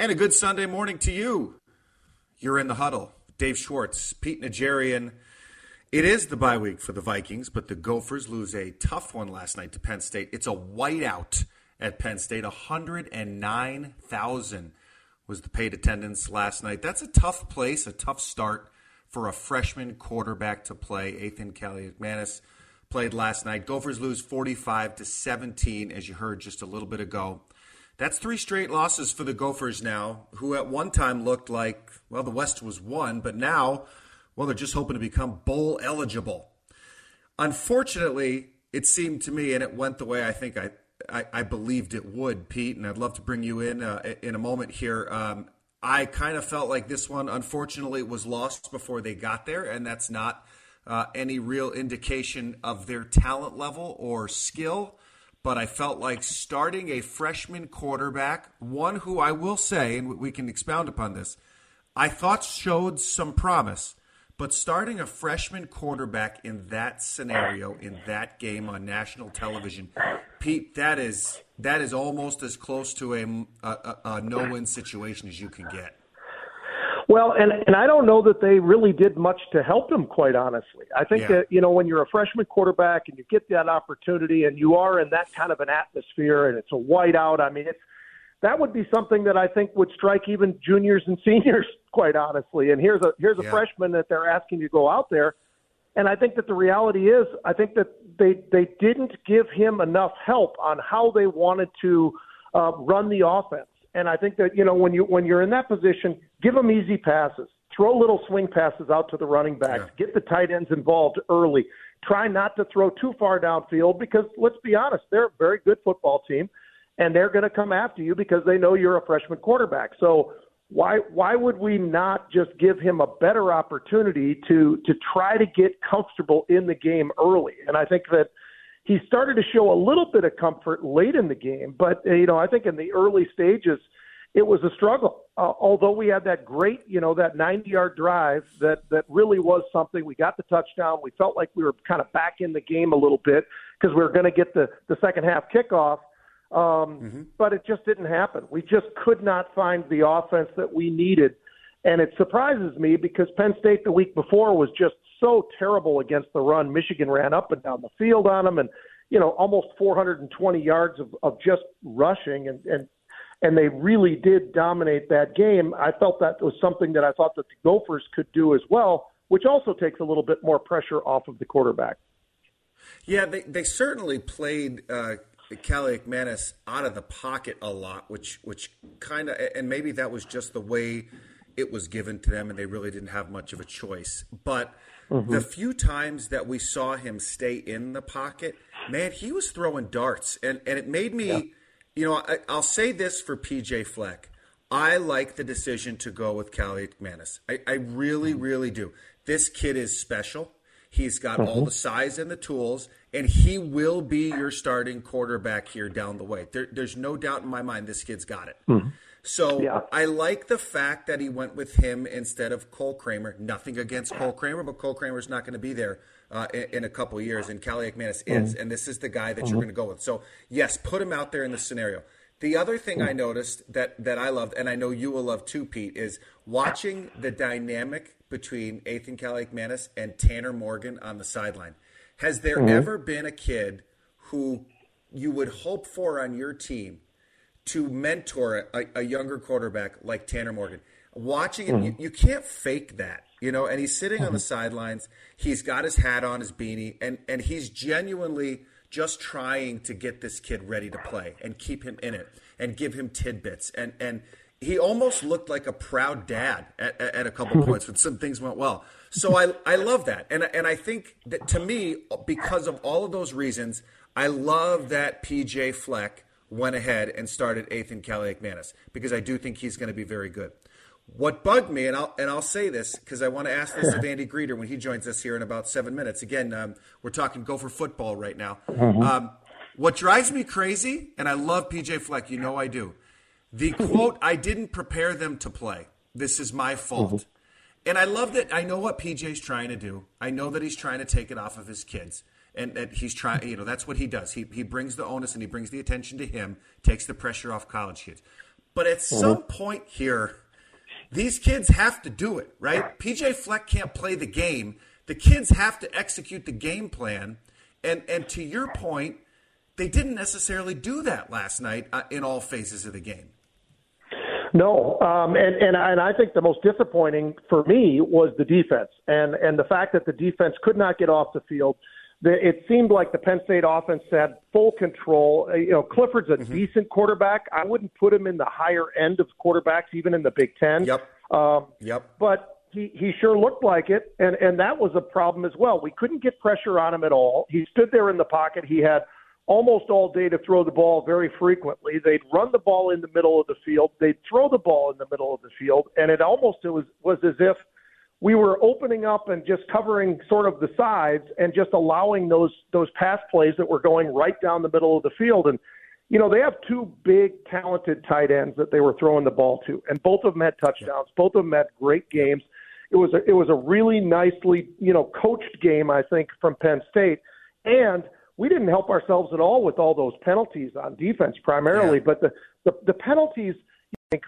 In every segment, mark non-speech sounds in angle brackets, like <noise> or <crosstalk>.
And a good Sunday morning to you. You're in the huddle. Dave Schwartz, Pete Najarian. It is the bye week for the Vikings, but the Gophers lose a tough one last night to Penn State. It's a whiteout at Penn State. 109,000 was the paid attendance last night. That's a tough place, a tough start for a freshman quarterback to play. Athan Kaliakmanis played last night. Gophers lose 45 to 17, as you heard just a little bit ago. That's three straight losses for the Gophers now, who at one time looked like, well, the West was won, but now, well, they're just hoping to become bowl eligible. Unfortunately, it seemed to me, and it went the way I think I, I, I believed it would, Pete, and I'd love to bring you in uh, in a moment here. Um, I kind of felt like this one, unfortunately, was lost before they got there, and that's not uh, any real indication of their talent level or skill but I felt like starting a freshman quarterback, one who I will say, and we can expound upon this, I thought showed some promise. But starting a freshman quarterback in that scenario, in that game on national television, Pete, that is that is almost as close to a, a, a no-win situation as you can get. Well, and and I don't know that they really did much to help him, quite honestly. I think yeah. that you know when you're a freshman quarterback and you get that opportunity and you are in that kind of an atmosphere and it's a whiteout. I mean, it's that would be something that I think would strike even juniors and <laughs> seniors, quite honestly. And here's a here's a yeah. freshman that they're asking you to go out there, and I think that the reality is, I think that they they didn't give him enough help on how they wanted to uh, run the offense. And I think that you know when you when you're in that position, give them easy passes, throw little swing passes out to the running backs, yeah. get the tight ends involved early. Try not to throw too far downfield because let's be honest, they're a very good football team, and they're going to come after you because they know you're a freshman quarterback. So why why would we not just give him a better opportunity to to try to get comfortable in the game early? And I think that he started to show a little bit of comfort late in the game, but you know, I think in the early stages, it was a struggle. Uh, although we had that great, you know, that 90-yard drive that that really was something. We got the touchdown. We felt like we were kind of back in the game a little bit because we were going to get the the second half kickoff. Um, mm-hmm. But it just didn't happen. We just could not find the offense that we needed, and it surprises me because Penn State the week before was just so terrible against the run. Michigan ran up and down the field on them, and you know almost 420 yards of, of just rushing, and and and they really did dominate that game. I felt that was something that I thought that the Gophers could do as well, which also takes a little bit more pressure off of the quarterback. Yeah, they they certainly played. Uh... Kaliakmanis out of the pocket a lot, which which kind of and maybe that was just the way it was given to them, and they really didn't have much of a choice. But Mm-hmm. The few times that we saw him stay in the pocket, man, he was throwing darts, and and it made me, yeah. you know, I, will say this for PJ Fleck. I like the decision to go with Kaliakmanis. I, I really, mm-hmm. really do. This kid is special. He's got mm-hmm. all the size and the tools, and he will be your starting quarterback here down the way. There, there's no doubt in my mind this kid's got it. So yeah. I like the fact that he went with him instead of Cole Kramer. Nothing against Cole Kramer, but Cole Kramer's not going to be there uh, in, in, a couple years, and Kaliakmanis mm-hmm. is, and this is the guy that mm-hmm. you're going to go with. So yes, put him out there in the scenario. The other thing I noticed that that I loved, and I know you will love too, Pete, is watching the dynamic between Athan Kaliakmanis and Tanner Morgan on the sideline. Has there mm-hmm. ever been a kid who you would hope for on your team to mentor a, a younger quarterback like Tanner Morgan. Watching it, mm-hmm. you, you, can't fake that, you know. And he's sitting mm-hmm. on the mm-hmm. sidelines. He's got his hat on, his beanie, and and he's genuinely just trying to get this kid ready to play and keep him in it and give him tidbits. And and he almost looked like a proud dad at, at a couple points when some things went well. So I I love that, and and I think that to me because of all of those reasons, I love that PJ Fleck went ahead and started Athan Kaliakmanis because I do think he's going to be very good. What bugged me, and I'll and I'll say this because I want to ask this of <laughs> Andy Greder when he joins us here in about seven minutes. Again, um, we're talking Gopher football right now. Mm-hmm. Um, what drives me crazy, and I love PJ Fleck, you know I do. The <laughs> quote, "I didn't prepare them to play. This is my fault." Mm-hmm. And I love that. I know what PJ's trying to do. I know that he's trying to take it off of his kids and that he's trying. You know, that's what he does. He he brings the onus and he brings the attention to him, takes the pressure off college kids. But at mm-hmm. some point here, these kids have to do it, right? PJ Fleck can't play the game. The kids have to execute the game plan. And and to your point, they didn't necessarily do that last night uh, in all phases of the game. No, um, and and and I think the most disappointing for me was the defense, and and the fact that the defense could not get off the field. The, it seemed like the Penn State offense had full control. Uh, you know, Clifford's a mm-hmm. decent quarterback. I wouldn't put him in the higher end of quarterbacks, even in the Big Ten. Yep. Um, yep. But he he sure looked like it, and and that was a problem as well. We couldn't get pressure on him at all. He stood there in the pocket. He had almost all day to throw the ball very frequently. They'd run the ball in the middle of the field. They'd throw the ball in the middle of the field, and it almost it was was as if we were opening up and just covering sort of the sides and just allowing those those pass plays that were going right down the middle of the field. And you know they have two big talented tight ends that they were throwing the ball to, and both of them had touchdowns. Both of them had great games. It was a, it was a really nicely you know coached game I think from Penn State, and we didn't help ourselves at all with all those penalties on defense primarily, yeah. but the, the the penalties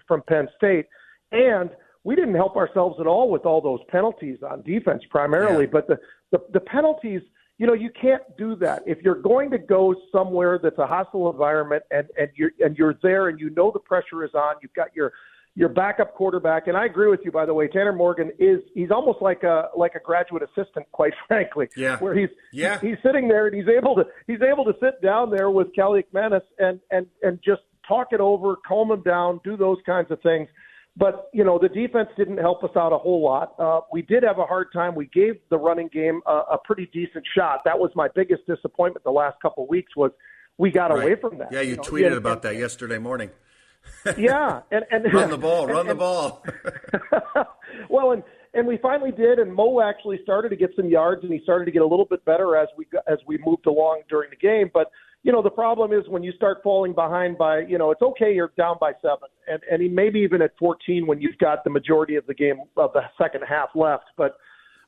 from Penn State and we didn't help ourselves at all with all those penalties on defense primarily, yeah. but the, the the penalties you know you can't do that if you're going to go somewhere that's a hostile environment and and you're and you're there and you know the pressure is on you've got your your backup quarterback. And I agree with you, by the way. Tanner Morgan is he's almost like a like a graduate assistant, quite <laughs> frankly. Yeah. Where he's yeah. he's sitting there and he's able to he's able to sit down there with Kaliakmanis and and and just talk it over, calm him down, do those kinds of things. But you know the defense didn't help us out a whole lot. Uh, we did have a hard time. We gave the running game a, a pretty decent shot. That was my biggest disappointment the last couple of weeks was we got right. away from that. Yeah, you, you know, tweeted about that yesterday morning <laughs> yeah, and, and run the ball, run and, the ball. <laughs> well, and and we finally did, and Mo actually started to get some yards, and he started to get a little bit better as we as we moved along during the game. But you know, the problem is when you start falling behind by, you know, it's okay you're down by seven, and and maybe even at 14 when you've got the majority of the game of the second half left, but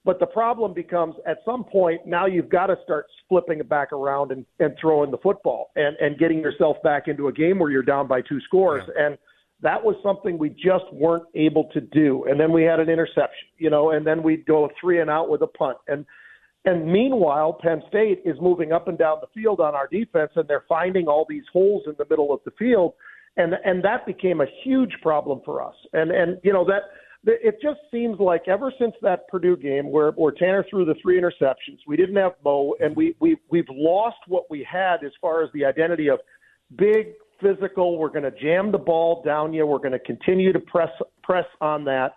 but the problem becomes at some point now you've got to start flipping it back around and, and throwing the football and, and getting yourself back into a game where you're down by two scores. Yeah. And that was something we just weren't able to do. And then we had an interception, you know, and then we'd go three and out with a punt. And and meanwhile, Penn State is moving up and down the field on our defense, and they're finding all these holes in the middle of the field, and and that became a huge problem for us. And and you know that it just seems like ever since that Purdue game where, where Tanner threw the three interceptions, we didn't have Mo, and we, we we've lost what we had as far as the identity of big physical. We're going to jam the ball down you. We're going to continue to press press on that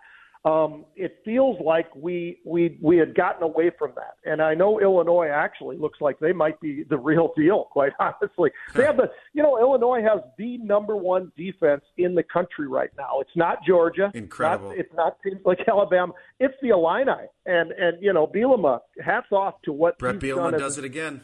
um, it feels like we we we had gotten away from that. And I know Illinois actually looks like they might be the real deal. <laughs> Quite honestly, they have the you know Illinois has the number one defense in the country right now. It's not Georgia. Incredible. Not, it's not teams like <laughs> Alabama. It's the Illini. And and you know Bielema. Hats off to what Bret Bielema does it again.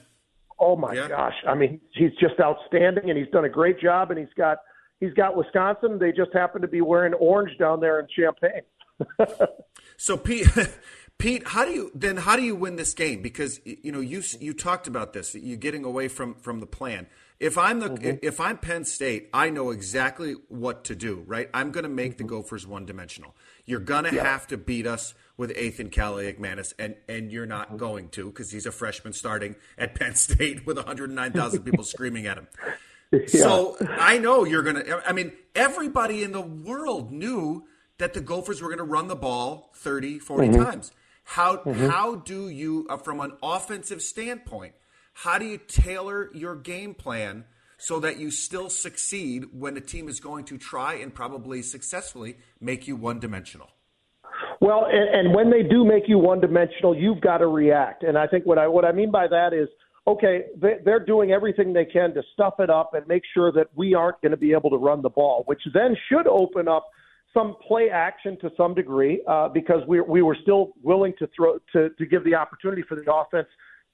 Oh my yeah. gosh! I mean, he's just outstanding, and he's done a great job. And he's got he's got Wisconsin. They just happen to be wearing orange down there in Champaign <laughs> so Pete, <laughs> Pete, how do you then? How do you win this game? Because you know you you talked about this. You're getting away from from the plan. If I'm the mm-hmm. if I'm Penn State, I know exactly what to do. Right, I'm going to make mm-hmm. the Gophers one dimensional. You're going to yeah. have to beat us with Athan Kaliakmanis, and and you're not mm-hmm. going to because he's a freshman starting at <laughs> Penn State with 109,000 people screaming at him. Yeah. So I know you're going to. I mean, everybody in the world knew that the Gophers were going to run the ball 30, 40 mm-hmm. times. How mm-hmm. how do you, uh, from an offensive standpoint, how do you tailor your game plan so that you still succeed when a team is going to try and probably successfully make you one dimensional? Well, and, and when they do make you one dimensional, you've got to react. And I think what I what I mean by that is okay, they're doing everything they can to stuff it up and make sure that we aren't going to be able to run the ball, which then should open up some play action to some degree uh, because we we were still willing to throw to to give the opportunity for the offense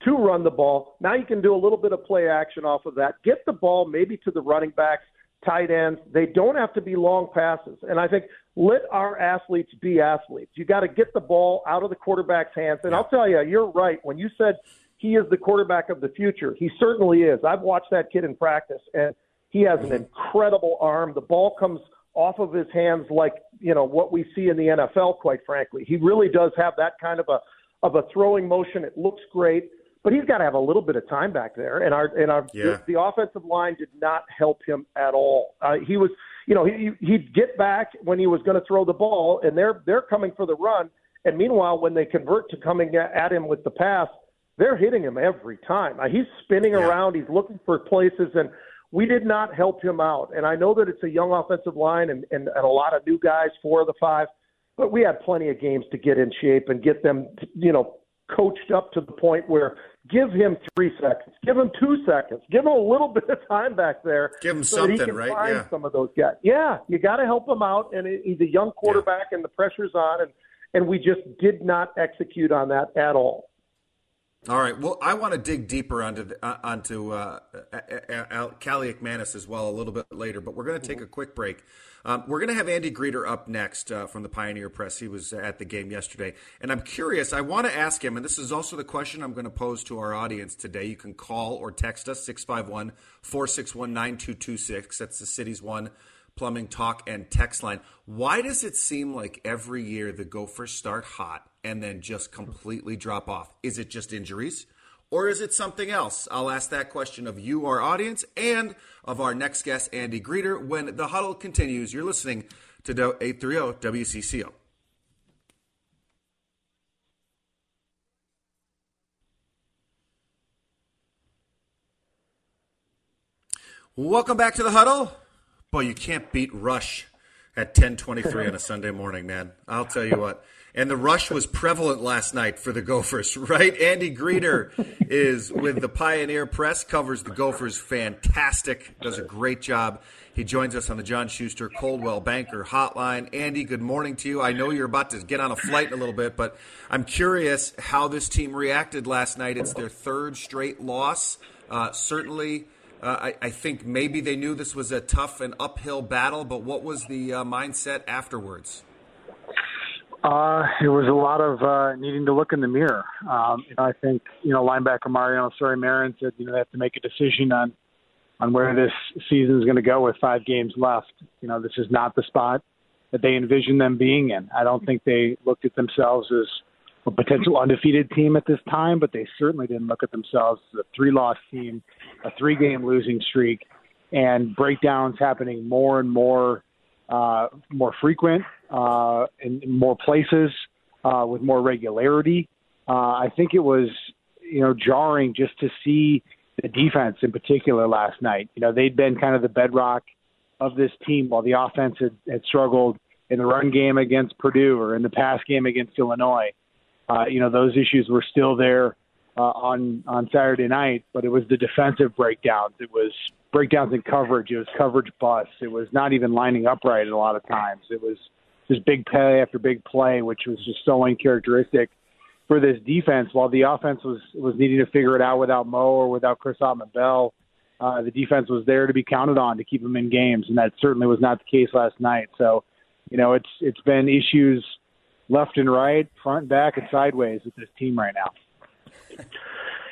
to run the ball. Now you can do a little bit of play action off of that. Get the ball maybe to the running backs, tight ends. They don't have to be long passes. And I think let our athletes be athletes. You got to get the ball out of the quarterback's hands. And I'll tell you, you're right when you said he is the quarterback of the future. He certainly is. I've watched that kid in practice and he has an incredible arm. The ball comes off of his hands like you know what we see in the NFL. Quite frankly, he really does have that kind of a of a throwing motion. It looks great, but he's got to have a little bit of time back there. And our and our yeah. the, the offensive line did not help him at all. Uh, he was, you know, he he'd get back when he was going to throw the ball, and they're they're coming for the run. And meanwhile, when they convert to coming at him with the pass, they're hitting him every time. Uh, he's spinning yeah. around. He's looking for places, and we did not help him out. And I know that it's a young offensive line and, and, and a lot of new guys, four of the five, but we had plenty of games to get in shape and get them, you know, coached up to the point where give him three seconds, give him two seconds, give him a little <laughs> bit of time back there. Give him so something, that he can right? Find yeah. some of those guys. Yeah, you got to help him out, and he's a young quarterback, yeah. and the pressure's on, and and we just did not execute on that at all. All right. Well, I want to dig deeper onto the, uh, onto uh, Kaliakmanis as well a little bit later, but we're going to take a quick break. Um, we're going to have Andy Greder up next uh, from the Pioneer Press. He was at the game yesterday, and I'm curious. I want to ask him, and this is also the question I'm going to pose to our audience today. You can call or text us 651 461 9226. That's the city's one plumbing talk and text line. Why does it seem like every year the Gophers start hot and then just completely drop off? Is it just injuries? Or is it something else? I'll ask that question of you, our audience, and of our next guest, Andy Greder, when the huddle continues. You're listening to 830 WCCO. Welcome back to the huddle. Boy, you can't beat Rush at 10:23 on a Sunday morning, man. I'll tell you what. And the rush was prevalent last night for the Gophers, <laughs> right? Andy Greder is with the Pioneer Press, covers the Gophers fantastic, does a great job. He joins us on the John Schuster Coldwell Banker Hotline. Andy, good morning to you. I know you're about to get on a flight in a little bit, but I'm curious how this team reacted last night. It's their third straight loss. Uh, certainly uh, I, I, think maybe they knew this was a tough and uphill battle, but what was the uh, mindset afterwards? Uh, it was a lot of uh, needing to look in the mirror. Um, you know, I think you know linebacker Mariano Sori-Marin said you know they have to make a decision on on where this season is going to go with five games left. You know, this is not the spot that they envisioned them being in. I don't think they looked at themselves as a potential undefeated team at this time, but they certainly didn't look at themselves as a three loss team, a three game losing streak, and breakdowns happening more and more uh, more frequent uh, in, more places uh, with more regularity. Uh, I think it was you know jarring just to see the defense in particular last night. You know they'd been kind of the bedrock of this team while the offense had, had struggled in the run game against Purdue or in the pass game against Illinois uh, you know those issues were still there uh, on on Saturday night, but it was the defensive breakdowns. It was breakdowns in coverage. It was coverage busts. It was not even lining up right a lot of times. It was just big play after big play, which was just so uncharacteristic for this defense. While the offense was was needing to figure it out without Mo or without Chris Autman-Bell, uh, the defense was there to be counted on to keep them in games, and that certainly was not the case last night. So, you know, it's it's been issues left and right, front, and back, and sideways with this team right now.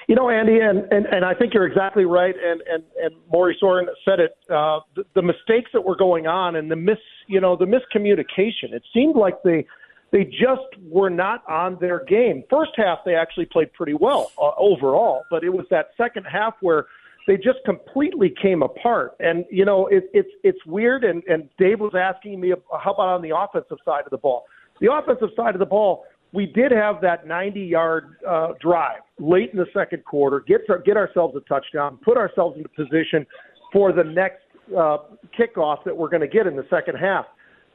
You know, Andy, and, and, and I think you're exactly right. And and and Maury Soren said it. Uh, the, the mistakes that were going on and the mis, you know, the miscommunication. It seemed like they they just were not on their game. First half, they actually played pretty well uh, overall, but it was that second half where they just completely came apart. And you know, it, it's it's weird. And and Dave was asking me how about on the offensive side of the ball the offensive side of the ball, we did have that 90 yard uh, drive late in the second quarter, get, get ourselves a touchdown, put ourselves into position for the next uh, kickoff that we're going to get in the second half.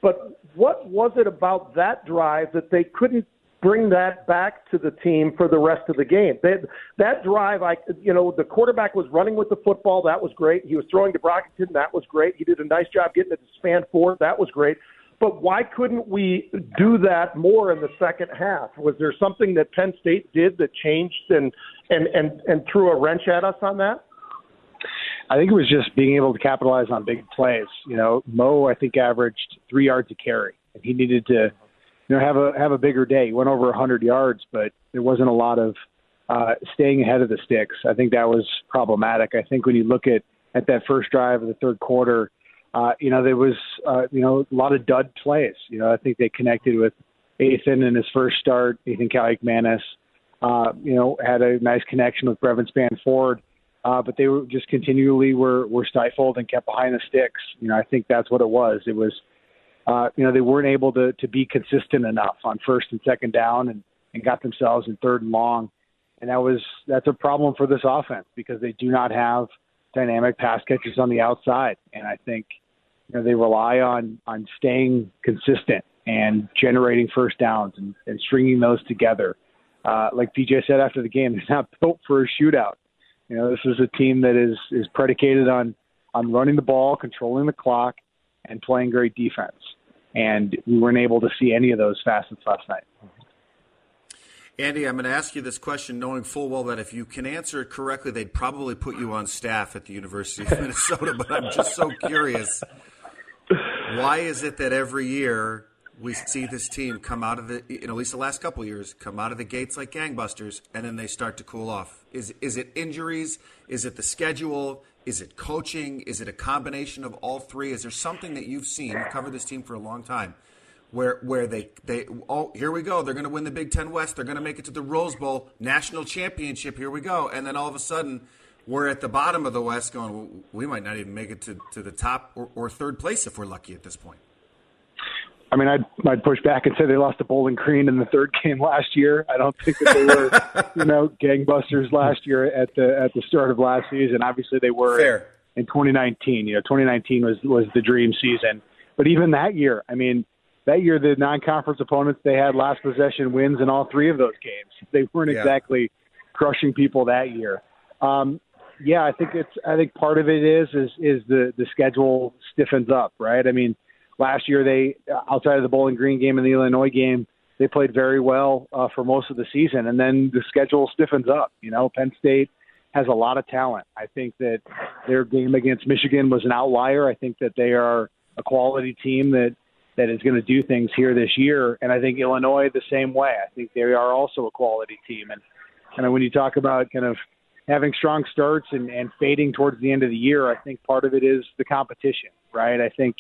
But what was it about that drive that they couldn't bring that back to the team for the rest of the game? They, that drive, I, you know, the quarterback was running with the football. That was great. He was throwing to Brockington. That was great. He did a nice job getting it to Spann-Ford. That was great. But why couldn't we do that more in the second half? Was there something that Penn State did that changed and and and, and threw a wrench at us on that? I think it was just being able to capitalize on big plays. You know, Mo I think averaged three yards a carry, and he needed to, you know, have a have a bigger day. He went over hundred yards, but there wasn't a lot of uh, staying ahead of the sticks. I think that was problematic. I think when you look at at that first drive of the third quarter, uh, you know, there was, uh, you know, a lot of dud plays. You know, I think they connected with Ethan in his first start. Ethan Kaliakmanis, uh, you know, had a nice connection with Brevyn Spann-Ford. Uh, but they were just continually were, were stifled and kept behind the sticks. You know, I think that's what it was. It was, uh, you know, they weren't able to, to be consistent enough on first and second down and, and got themselves in third and long. And that was, that's a problem for this offense because they do not have dynamic pass catchers on the outside. And I think, you know, they rely on on staying consistent and generating first downs and, and stringing those together. Uh, like PJ said after the game, <laughs> they're not built for a shootout. You know, this is a team that is is predicated on on running the ball, controlling the clock, and playing great defense. And we weren't able to see any of those facets last night. Andy, I'm going to ask you this question knowing full well that if you can answer it correctly, they'd probably put you on staff at the University of <laughs> Minnesota. but I'm just so curious why is it that every year we see this team come out of the, you know, at least the last couple years, come out of the gates like gangbusters, and then they start to cool off? Is is it injuries? Is it the schedule? Is it coaching? Is it a combination of all three? Is there something that you've seen? You've covered this team for a long time, where where they they oh here we go, they're going to win the Big Ten West, they're going to make it to the Rose Bowl national championship. Here we go, and then all of a sudden we're at the bottom of the West going, well, we might not even make it to, to the top or, or, third place if we're lucky at this point. I mean, I'd, I'd push back and say they lost to Bowling Green in the third <laughs> game last year. I don't think that they were, you know, <laughs> gangbusters last year at the at the start of last season. Obviously, they were Fair. in 2019. You know, 2019 was was the dream season. But even that year, I mean, that year the non-conference opponents they had last possession wins in all three of those games. They weren't yeah. exactly crushing people that year. Um, yeah, I think it's. I think part of it is is is the the schedule stiffens up, right? I mean, last year they outside of the Bowling Green game and the Illinois game, they played very well uh, for most of the season, and then the schedule stiffens up. You know, Penn State has a lot of talent. I think that their game against Michigan was an outlier. I think that they are a quality team that that is going to do things here this year, and I think Illinois the same way. I think they are also a quality team, and kind of when you talk about kind of having strong starts and, and fading towards the end of the year, I think part of it is the competition, right? I think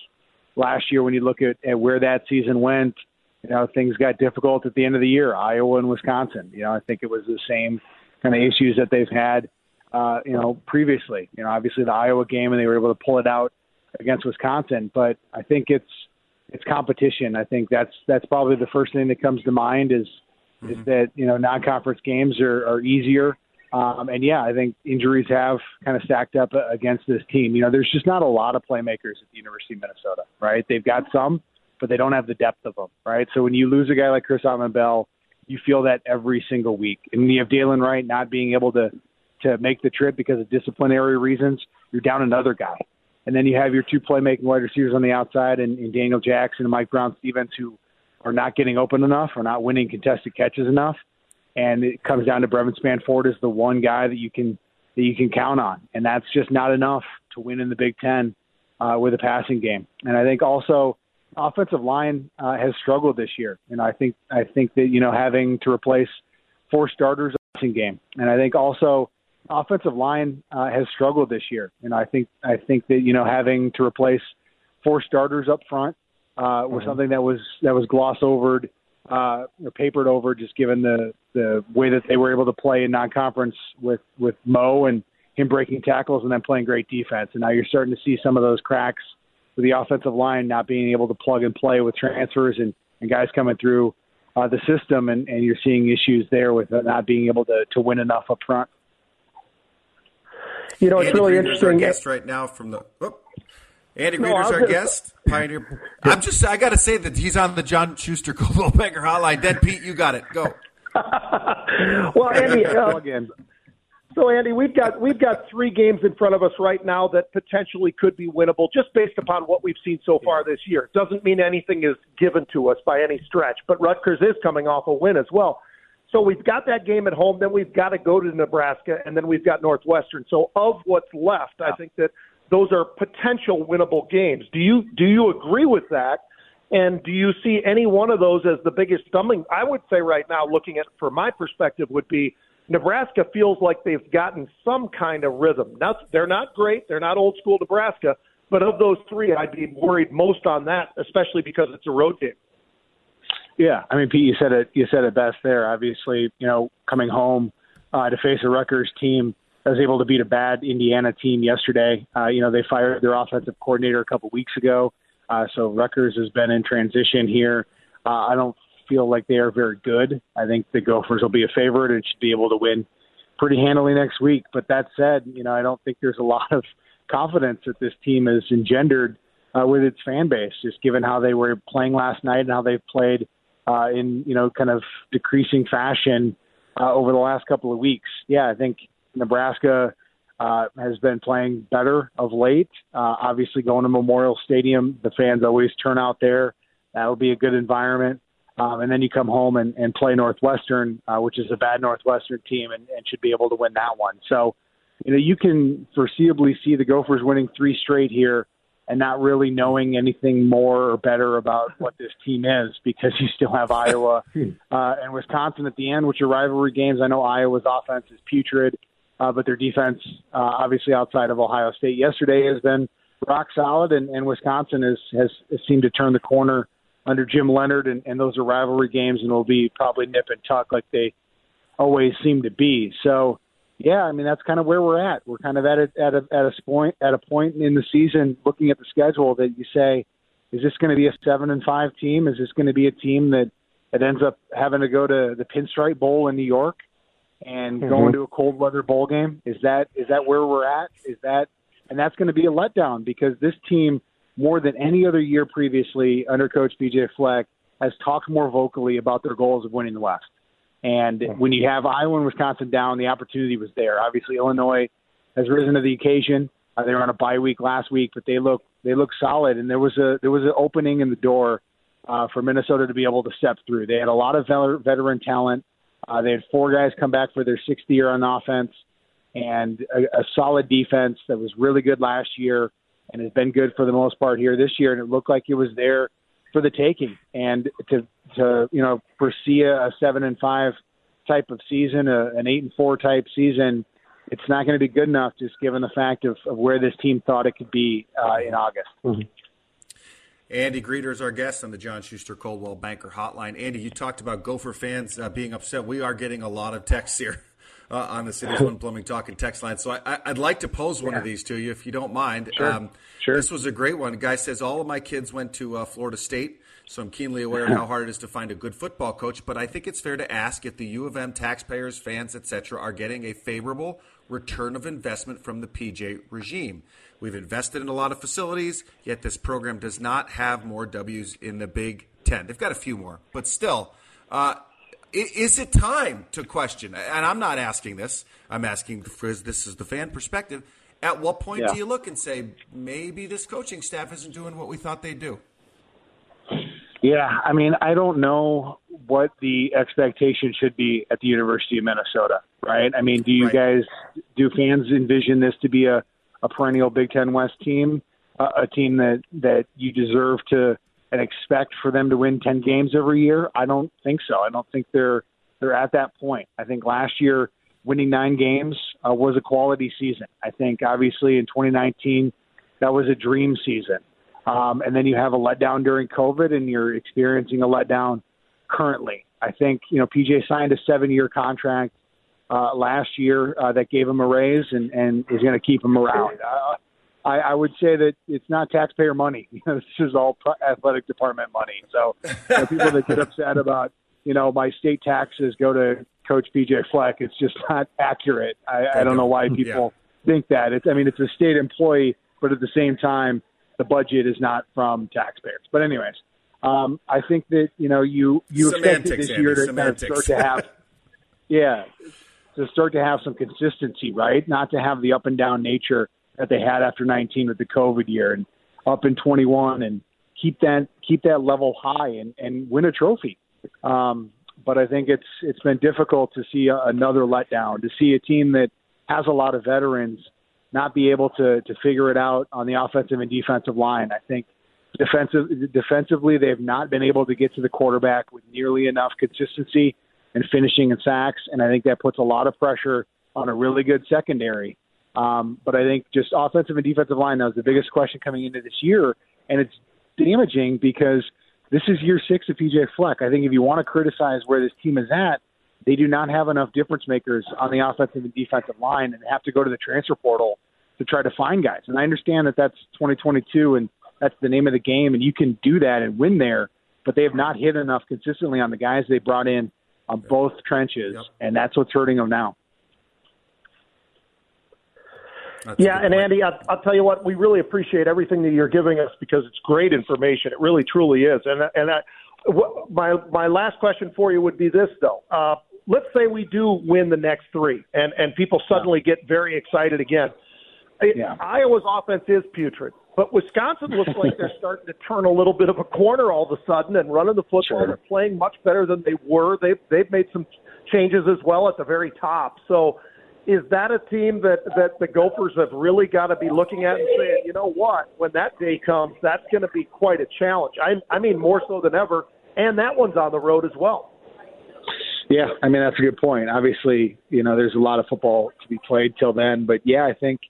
last year when you look at, at where that season went, you know, things got difficult at the end of the year, Iowa and Wisconsin. You know, I think it was the same kind of issues that they've had, uh, you know, previously. You know, obviously the Iowa game and they were able to pull it out against Wisconsin, but I think it's it's competition. I think that's that's probably the first thing that comes to mind is mm-hmm. is that you know non-conference games are, are easier um, and yeah, I think injuries have kind of stacked up against this team. You know, there's just not a lot of playmakers at the University of Minnesota, right? They've got some, but they don't have the depth of them, right? So when you lose a guy like Chris Autman-Bell, you feel that every single week. And you have Dylan Wright not being able to to make the trip because of disciplinary reasons, you're down another guy. And then you have your two playmaking wide receivers on the outside and, and Daniel Jackson and Mike Brown Stevens who are not getting open enough or not winning contested catches enough and it comes down to Brevyn Spann-Ford is the one guy that you can that you can count on, and that's just not enough to win in the Big Ten uh, with a passing game. And I think also offensive line uh, has struggled this year, and I think I think that you know having to replace four starters passing game, and I think also offensive line uh, has struggled this year, and I think I think that you know having to replace four starters up front uh, was mm-hmm. something that was that was glossed over uh, or papered over, just given the the way that they were able to play in non-conference with with Mo and him breaking tackles and then playing great defense. And now you're starting to see some of those cracks with the offensive line not being able to plug and play with transfers and, and guys coming through uh, the system, and, and you're seeing issues there with not being able to to win enough up front. You know, it's really Greener's interesting. Our guest right now from the. Oh, Andy no, Reeder's our just, guest, Pioneer. I'm just, I got to say that he's on the John Schuster <laughs> Coldwell Banker Hotline. Dead Pete, you got it. Go. <laughs> well, Andy, uh, so Andy, we've got we've got three games in front of us right now that potentially could be winnable, just based upon what we've seen so far this year. Doesn't mean anything is given to us by any stretch, but Rutgers is coming off a win as well. So we've got that game at home, then we've got to go to Nebraska, and then we've got Northwestern. So of what's left, I think that those are potential winnable games. Do you do you agree with that? And do you see any one of those as the biggest stumbling? I would say right now, looking at from my perspective, would be Nebraska feels like they've gotten some kind of rhythm. Now they're not great, they're not old school Nebraska, But of those three, I'd be worried most on that, especially because it's a road game. Yeah, I mean, Pete, you said it. You said it best there. Obviously, you know, coming home uh, to face a Rutgers team that was able to beat a bad Indiana team yesterday. Uh, you know, they fired their offensive coordinator a couple weeks ago, uh, so Rutgers has been in transition here. Uh, I don't feel like they are very good. I think the Gophers will be a favorite and should be able to win pretty handily next week. But that said, you know, I don't think there's a lot of confidence that this team has engendered uh, with its fan base, just given how they were playing last night and how they've played uh, in you know kind of decreasing fashion uh, over the last couple of weeks. Yeah, I think Nebraska uh, has been playing better of late. Uh, obviously, going to Memorial Stadium, the fans always turn out there. That'll be a good environment. Um, and then you come home and, and play Northwestern, uh, which is a bad Northwestern team, and, and should be able to win that one. So, you know, you can foreseeably see the Gophers winning three straight here and not really knowing anything more or better about <laughs> what this team is because you still have Iowa <laughs> uh, and Wisconsin at the end, which are rivalry games. I know Iowa's offense is putrid, uh, but their defense, uh, obviously outside of Ohio State yesterday, has been rock solid, and, and Wisconsin has, has, seemed to turn the corner under Jim Leonhard, and, and those are rivalry games, and will be probably nip and tuck like they always seem to be. So yeah, I mean that's kind of where we're at. We're kind of at a at a at a point at a point in the season, looking at the schedule, that you say, is this going to be a seven and five team? Is this going to be a team that that ends up having to go to the Pinstripe Bowl in New York and mm-hmm. going to a cold weather bowl game? Is that is that where we're at? Is that and that's going to be a letdown because this team, more than any other year previously under Coach PJ Fleck, has talked more vocally about their goals of winning the West. And when you have Iowa and Wisconsin down, the opportunity was there. Obviously, Illinois has risen to the occasion. Uh, they were on a bye week last week, but they look they look solid. And there was a there was an opening in the door uh, for Minnesota to be able to step through. They had a lot of veteran talent. Uh, they had four guys come back for their sixth year on offense, and a, a solid defense that was really good last year and has been good for the most part here this year. And it looked like it was there for the taking. And to to you know foresee a, a seven and five type of season, a, an eight and four type season, it's not going to be good enough just given the fact of, of where this team thought it could be uh, in August. Mm-hmm. Andy Greder is our guest on the John Schuster Coldwell Banker Hotline. Andy, you talked about Gopher fans uh, being upset. We are getting a lot of texts here <laughs> uh, on the Cities One Plumbing Talk and text line. So I, would like to pose one yeah. of these to you if you don't mind. Sure. Um, sure. This was a great one. A guy says, All of my kids went to uh, Florida State. So I'm keenly aware of how <laughs> hard it is to find a good football coach, but I think it's fair to ask if the U of M taxpayers, fans, etc., are getting a favorable return of investment from the PJ regime. We've invested in a lot of facilities, yet this program does not have more W's in the Big Ten. They've got a few more, but still, uh, is it time to question? And I'm not asking this. I'm asking because this is the fan perspective. At what point yeah. do you look and say maybe this coaching staff isn't doing what we thought they'd do? Yeah, I mean, I don't know what the expectation should be at the University of Minnesota, right? I mean, do you right. guys, do fans envision this to be a, a perennial Big Ten West team, uh, a team that that you deserve to and expect for them to win ten games every year? I don't think so. I don't think they're they're at that point. I think last year winning nine games uh, was a quality season. I think obviously in 2019 that was a dream season. Um, and then you have a letdown during COVID, and you're experiencing a letdown currently. I think you know PJ signed a seven-year contract uh, last year uh, that gave him a raise and, and is going to keep him around. Uh, I, I would say that it's not taxpayer money. <laughs> You know, this is all athletic department money. So you know, people that get upset about you know my state taxes go to Coach PJ Fleck, it's just not accurate. I, I don't know why <laughs> people yeah. think that. It's I mean it's a state employee, but at the same time the budget is not from taxpayers. But anyways, um, I think that you know you you expect this year to kind of start to have <laughs> yeah to start to have some consistency, right? Not to have the up and down nature that they had after 19 with the COVID year and up in 21 and keep that keep that level high and, and win a trophy. Um, but I think it's it's been difficult to see a, another letdown to see a team that has a lot of veterans not be able to to figure it out on the offensive and defensive line. I think defensive defensively they've not been able to get to the quarterback with nearly enough consistency and finishing in sacks, and I think that puts a lot of pressure on a really good secondary. Um, but I think just offensive and defensive line that was the biggest question coming into this year, and it's damaging because this is year six of PJ Fleck. I think if you want to criticize where this team is at, they do not have enough difference makers on the offensive and defensive line, and have to go to the transfer portal to try to find guys. And I understand that that's 2022 and that's the name of the game, and you can do that and win there. But they have not hit enough consistently on the guys they brought in on both trenches, yep. and that's what's hurting them now. That's yeah, and Andy, I'll, I'll, tell you what, we really appreciate everything that you're giving us because it's great information. It really, truly is. And and I, my my last question for you would be this though. Uh, let's say we do win the next three, and and people suddenly get very excited again. Yeah. Iowa's offense is putrid, but Wisconsin looks <laughs> like they're starting to turn a little bit of a corner all of a sudden and running the football. Sure. They're playing much better than they were. They've they've made some changes as well at the very top. So, is that a team that that the Gophers have really got to be looking at and saying, you know what, when that day comes, that's going to be quite a challenge. I I mean more so than ever, and that one's on the road as well. Yeah, I mean that's a good point. Obviously, you know, there's a lot of football to be played till then, but yeah, I think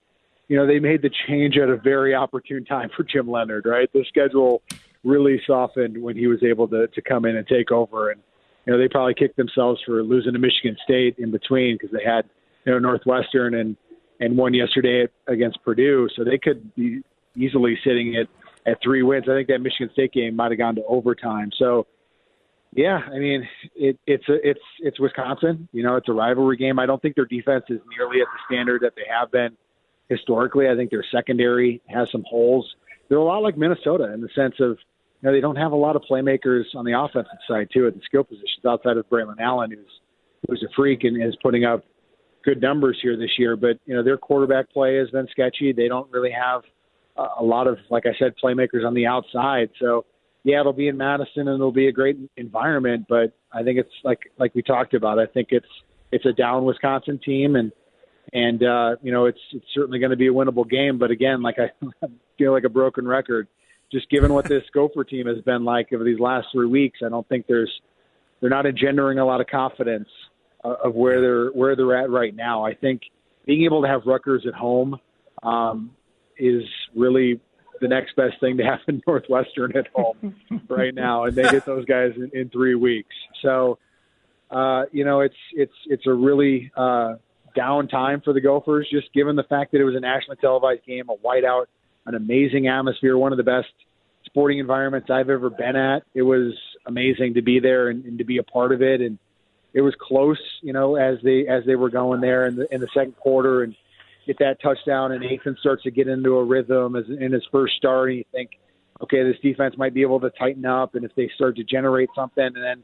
you know, they made the change at a very opportune time for Jim Leonhard. right? The schedule really softened when he was able to, to come in and take over. And, you know, they probably kicked themselves for losing to Michigan State in between because they had, you know, Northwestern and, and won yesterday against Purdue. So they could be easily sitting at, at three wins. I think that Michigan State game might have gone to overtime. So, yeah, I mean, it, it's a, it's it's Wisconsin. You know, it's a rivalry game. I don't think their defense is nearly at the standard that they have been historically. I think their secondary has some holes. They're a lot like Minnesota in the sense of you know they don't have a lot of playmakers on the offensive side too at the skill positions outside of Braylon Allen, who's who's a freak and is putting up good numbers here this year. But you know their quarterback play has been sketchy. They don't really have a lot of, like I said, playmakers on the outside. So yeah, it'll be in Madison and it'll be a great environment. But I think it's like like we talked about. I think it's it's a down Wisconsin team and and uh, you know it's it's certainly going to be a winnable game. But again, like I <laughs> feel like a broken record, just given what this Gopher team has been like over these last three weeks, I don't think there's they're not engendering a lot of confidence uh, of where they're where they're at right now. I think being able to have Rutgers at home um, is really the next best thing to happen <laughs> Northwestern at home right now, and they get those guys in, in three weeks. So, uh, you know, it's it's it's a really uh, down time for the Gophers, just given the fact that it was a nationally televised game, a whiteout, an amazing atmosphere, one of the best sporting environments I've ever been at. It was amazing to be there and, and to be a part of it, and it was close, you know, as they as they were going there in the in the second quarter and get that touchdown, and Nathan starts to get into a rhythm as in his first start, and you think, okay, this defense might be able to tighten up, and if they start to generate something, and then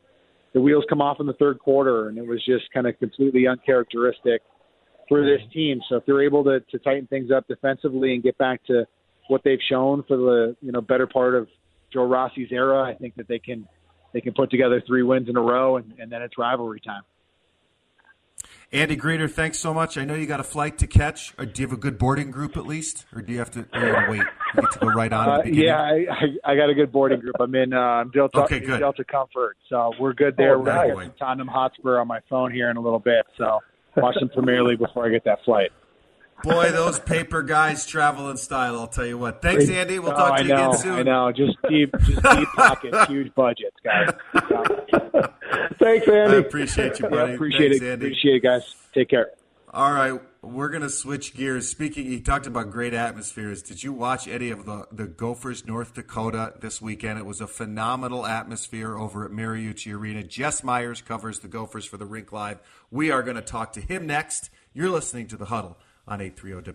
the wheels come off in the third quarter, and it was just kind of completely uncharacteristic for this team. So if they're able to, to tighten things up defensively and get back to what they've shown for the you know better part of Joe Rossi's era, I think that they can they can put together three wins in a row, and, and then it's rivalry time. Andy Greder, thanks so much. I know you got a flight to catch. Or do you have a good boarding group at least, or do you have to, you wait? You get to go right on. Uh, yeah, I, I, I, got a good boarding group. I'm in uh, Delta, okay, good. Delta Comfort, so we're good there. Oh, we're going to get Tottenham Hotspur on my phone here in a little bit. So watch some Premier League before I get that flight. Boy, those paper guys travel in style. I'll tell you what. Thanks, Andy. We'll talk oh, to you know, again soon. I know. Just deep, just deep <laughs> pockets, huge budgets, guys. <laughs> Thanks, Andy. I appreciate you, <laughs> buddy. Appreciate Thanks, it. Andy. Appreciate it, guys. Take care. All right, we're gonna switch gears. Speaking, he talked about great atmospheres. Did you watch any of the the Gophers North Dakota this weekend? It was a phenomenal atmosphere over at Mariucci Arena. Jess Myers covers the Gophers for the Rink Live. We are going to talk to him next. You're listening to the Huddle on 830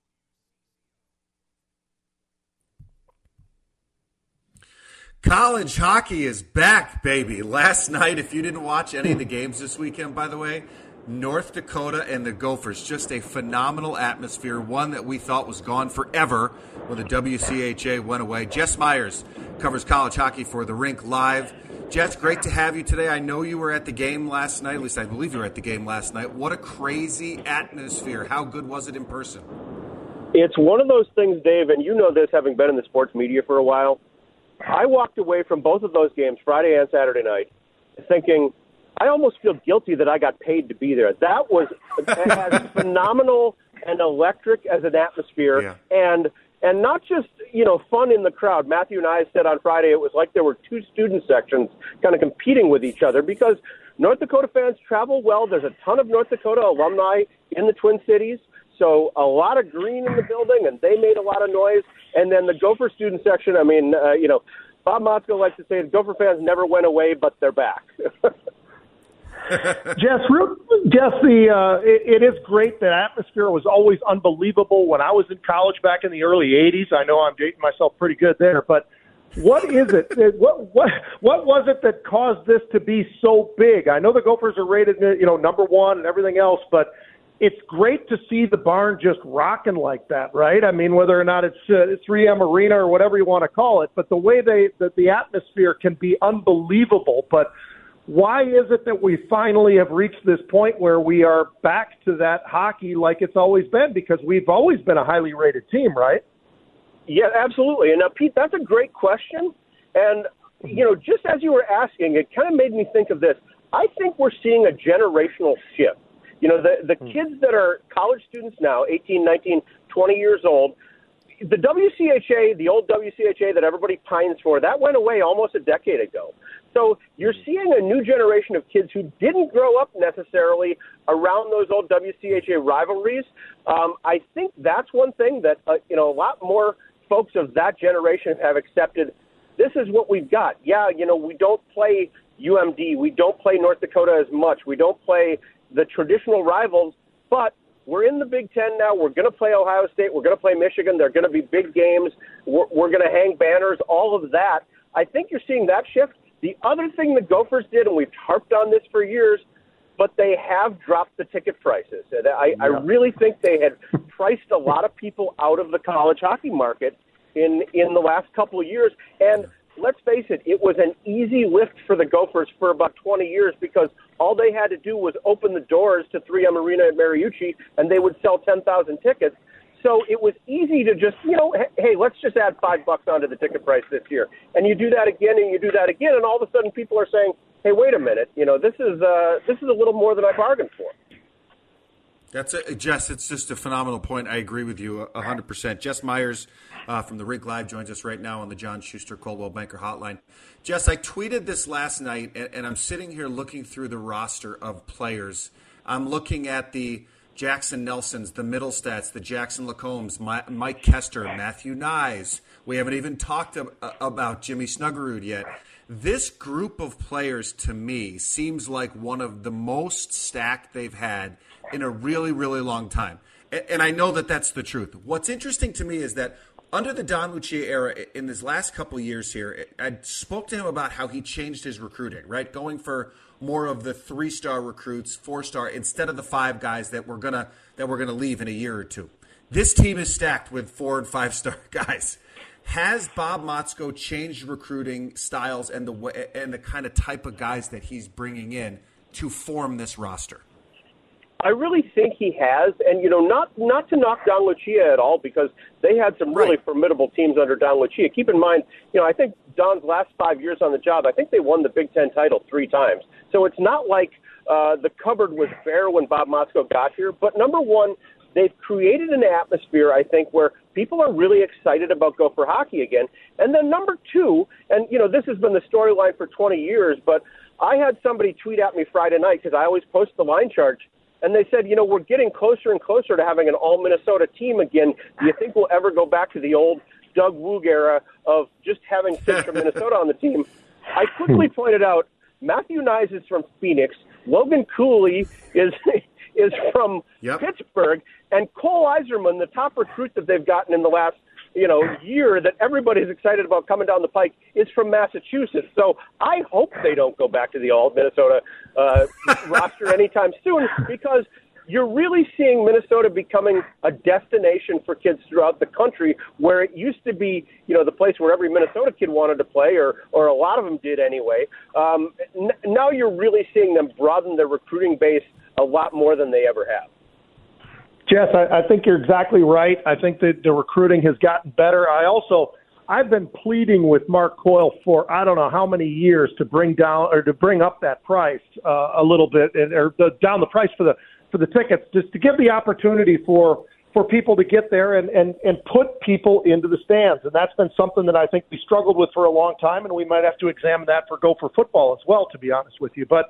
College hockey is back, baby. Last night, if you didn't watch any of the games this weekend, by the way, North Dakota and the Gophers. Just a phenomenal atmosphere, one that we thought was gone forever when the WCHA went away. Jess Myers covers college hockey for the Rink Live. Jess, great to have you today. I know you were at the game last night, at least I believe you were at the game last night. What a crazy atmosphere. How good was it in person? It's one of those things, Dave, and you know this having been in the sports media for a while. I walked away from both of those games, Friday and Saturday night, thinking I almost feel guilty that I got paid to be there. That was as <laughs> phenomenal and electric as an atmosphere, Yeah. and and not just you know fun in the crowd. Matthew and I said on Friday it was like there were two student sections kind of competing with each other because North Dakota fans travel well. There's a ton of North Dakota alumni in the Twin Cities. So a lot of green in the building, and they made a lot of noise. And then the Gopher student section. I mean, uh, you know, Bob Motzko likes to say the Gopher fans never went away, but they're back. <laughs> Jess, real, Jess, the uh, it, it is great. The atmosphere was always unbelievable when I was in college back in the early '80s. I know I'm dating myself pretty good there, but what is it? It- What what what was it that caused this to be so big? I know the Gophers are rated, you know, number one and everything else, but it's great to see the barn just rocking like that, right? I mean, whether or not it's uh, 3M Arena or whatever you want to call it, but the way they that the atmosphere can be unbelievable. But why is it that we finally have reached this point where we are back to that hockey like it's always been? Because we've always been a highly rated team, right? Yeah, absolutely. And now, Pete, that's a great question. And, you know, just as you were asking, it kind of made me think of this. I think we're seeing a generational shift. You know, the, the kids that are college students now, 18, 19, 20 years old, the WCHA, the old WCHA that everybody pines for, that went away almost a decade ago. So you're seeing a new generation of kids who didn't grow up necessarily around those old WCHA rivalries. Um, I think that's one thing that uh, you know a lot more folks of that generation have accepted. This is what we've got. Yeah, you know we don't play UMD, we don't play North Dakota as much, we don't play the traditional rivals, but we're in the Big Ten now. We're going to play Ohio State. We're going to play Michigan. They're going to be big games. We're, we're going to hang banners. All of that. I think you're seeing that shift. The other thing the Gophers did, and we've harped on this for years, but they have dropped the ticket prices. And I, I really think they had <laughs> priced a lot of people out of the college hockey market in in the last couple of years. And let's face it, it was an easy lift for the Gophers for about 20 years because all they had to do was open the doors to 3M Arena at Mariucci, and they would sell 10,000 tickets. So it was easy to just, you know, hey, let's just add five bucks onto the ticket price this year. And you do that again, and you do that again, and all of a sudden people are saying, hey, wait a minute, you know, this is uh, this is a little more than I bargained for. That's a, uh, Jess. It's just a phenomenal point. I agree with you uh, a hundred percent. Jess Myers uh, from the Rink Live joins us right now on the John Schuster Coldwell Banker Hotline. Jess, I tweeted this last night, and, and I'm sitting here looking through the roster of players. I'm looking at the Jaxon Nelsons, the Mittelstadts, the Jackson LaCombes, Mi- Mike Koster, Matthew Knies. We haven't even talked ab- uh, about Jimmy Snuggerud yet. This group of players, to me, seems like one of the most stacked they've had in a really, really long time. And, and I know that that's the truth. What's interesting to me is that under the Don Lucia era, in his last couple years here, I spoke to him about how he changed his recruiting, right? Going for more of the three star recruits, four star, instead of the five guys that we're gonna that we're gonna leave in a year or two. This team is stacked with four and five star <laughs> guys. Has Bob Motzko changed recruiting styles and the way, and the kind of type of guys that he's bringing in to form this roster? I really think he has, and you know, not not to knock Don Lucia at all because they had some really Right. formidable teams under Don Lucia. Keep in mind, you know, I think Don's last five years on the job, I think they won the Big Ten title three times. So it's not like uh, the cupboard was bare when Bob Motzko got here. But number one, they've created an atmosphere, I think, where people are really excited about Gopher hockey again. And then number two, and you know, this has been the storyline for 20 years, but I had somebody tweet at me Friday night because I always post the line chart and they said, you know, we're getting closer and closer to having an all Minnesota team again. Do you think we'll ever go back to the old Doug Woog era of just having six <laughs> from Minnesota on the team? I quickly hmm. pointed out Matthew Knies is from Phoenix, Logan Cooley is <laughs> is from Yep. Pittsburgh, and Cole Eiserman, the top recruit that they've gotten in the last you know year that everybody's excited about coming down the pike is from Massachusetts. So I hope they don't go back to the all Minnesota uh, <laughs> roster anytime soon because you're really seeing Minnesota becoming a destination for kids throughout the country where it used to be, you know, the place where every Minnesota kid wanted to play or, or a lot of them did anyway. Um, n- now you're really seeing them broaden their recruiting base a lot more than they ever have. Jess, I, I think you're exactly right. I think that the recruiting has gotten better. I also, I've been pleading with Mark Coyle for I don't know how many years to bring down or to bring up that price uh, a little bit, and, or the, down the price for the for the tickets, just to give the opportunity for for people to get there and, and, and put people into the stands. And that's been something that I think we struggled with for a long time, and we might have to examine that for Gopher football as well, to be honest with you. But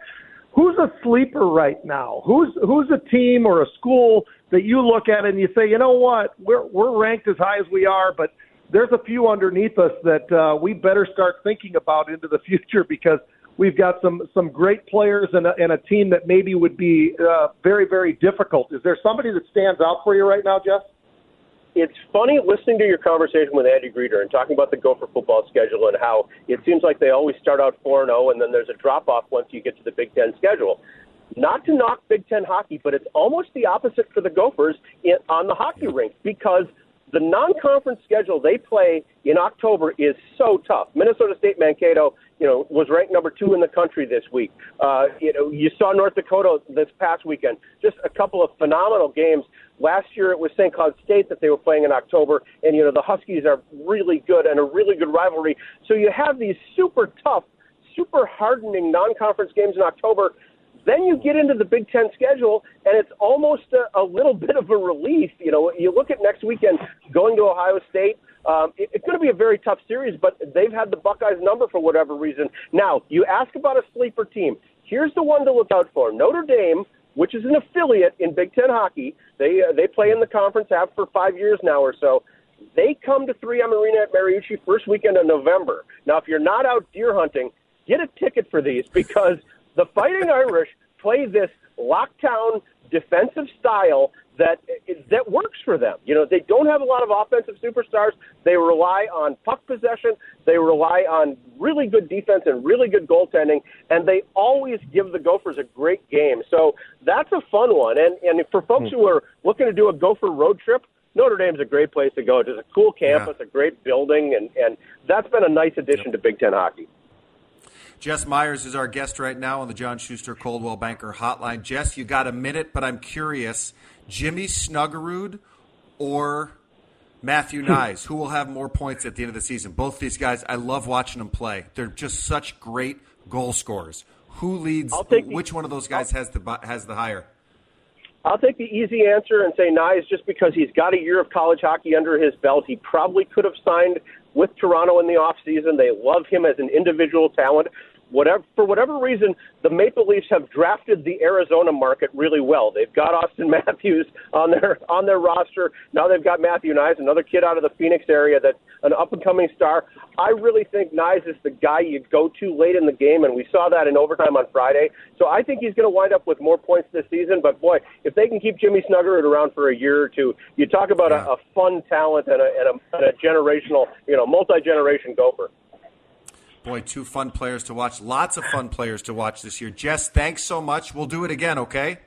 who's a sleeper right now? Who's who's a team or a school that you look at and you say, you know what, we're we're ranked as high as we are, but there's a few underneath us that uh, we better start thinking about into the <laughs> future because we've got some some great players and a, and a team that maybe would be uh, very very difficult. Is there somebody that stands out for you right now, Jess? It's funny listening to your conversation with Andy Greder and talking about the Gopher football schedule and how it seems like they always start out 4 0 and then there's a drop off once you get to the Big Ten schedule. Not to knock Big Ten hockey, but it's almost the opposite for the Gophers in, on the hockey rink because the non-conference schedule they play in October is so tough. Minnesota State Mankato, you know, was ranked number two in the country this week. Uh, you know, you saw North Dakota this past weekend. Just a couple of phenomenal games. Last year it was St. Cloud State that they were playing in October, and you know the Huskies are really good and a really good rivalry. So you have these super tough, super hardening non-conference games in October then you get into the Big Ten schedule, and it's almost a, a little <laughs> bit of a relief. You know, you look at next weekend going to Ohio State. Um, it, it's going to be a very tough series, but they've had the Buckeyes number for whatever reason. Now, you ask about a sleeper team. Here's the one to look out for: Notre Dame, which is an affiliate in Big Ten hockey. They uh, they play in the conference, have for five years now or so. They come to 3M Arena at Mariucci first weekend of November. Now, if you're not out deer hunting, get a ticket for these <laughs> because the Fighting Irish play this lockdown defensive style that that works for them. You know, they don't have a lot of offensive superstars. They rely on puck possession. They rely on really good defense and really good goaltending, and they always give the Gophers a great game. So that's a fun one. And and for folks hmm. who are looking to do a Gopher road trip, Notre Dame's a great place to go. It's a cool campus, yeah. a great building, and and that's been a nice addition to Big Ten hockey. Jess Myers is our guest right now on the John Schuster Coldwell Banker Hotline. Jess, you got a minute, but I'm curious: Jimmy Snuggerud or Matthew hmm. Knies, who will have more points at the end of the season? Both these guys, I love watching them play. They're just such great goal scorers. Who leads? The, which one of those guys has the has the higher? I'll take the easy answer and say Knies just because he's got a year of college hockey under his belt. He probably could have signed with Toronto in the offseason. They love him as an individual talent whatever for whatever reason, the Maple Leafs have drafted the Arizona market really well. They've got Auston <laughs> Matthews on their on their roster. Now they've got Matthew Knies, another kid out of the Phoenix area that's an up and coming star. I really think Knies is the guy you go to late in the game, and we saw that in overtime on Friday. So I think he's going to wind up with more points this season. But boy, if they can keep Jimmy Snuggerud around for a year or two, you talk about yeah. a, a fun talent and a, and a, and a generational, you know, multi generation gopher. Boy, two fun players to watch. Lots of fun players to watch this year. Jess, thanks so much. We'll do it again, okay?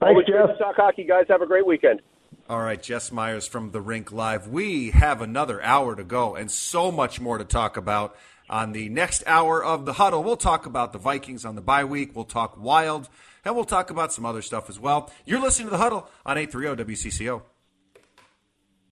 Thanks, Jess. Talk hockey, guys. Have a great weekend. All right, Jess Myers from the Rink Live. We have another hour to go and so much more to talk about on the next hour of the huddle. We'll talk about the Vikings on the bye week. We'll talk wild, and we'll talk about some other stuff as well. You're listening to the huddle on 830 WCCO.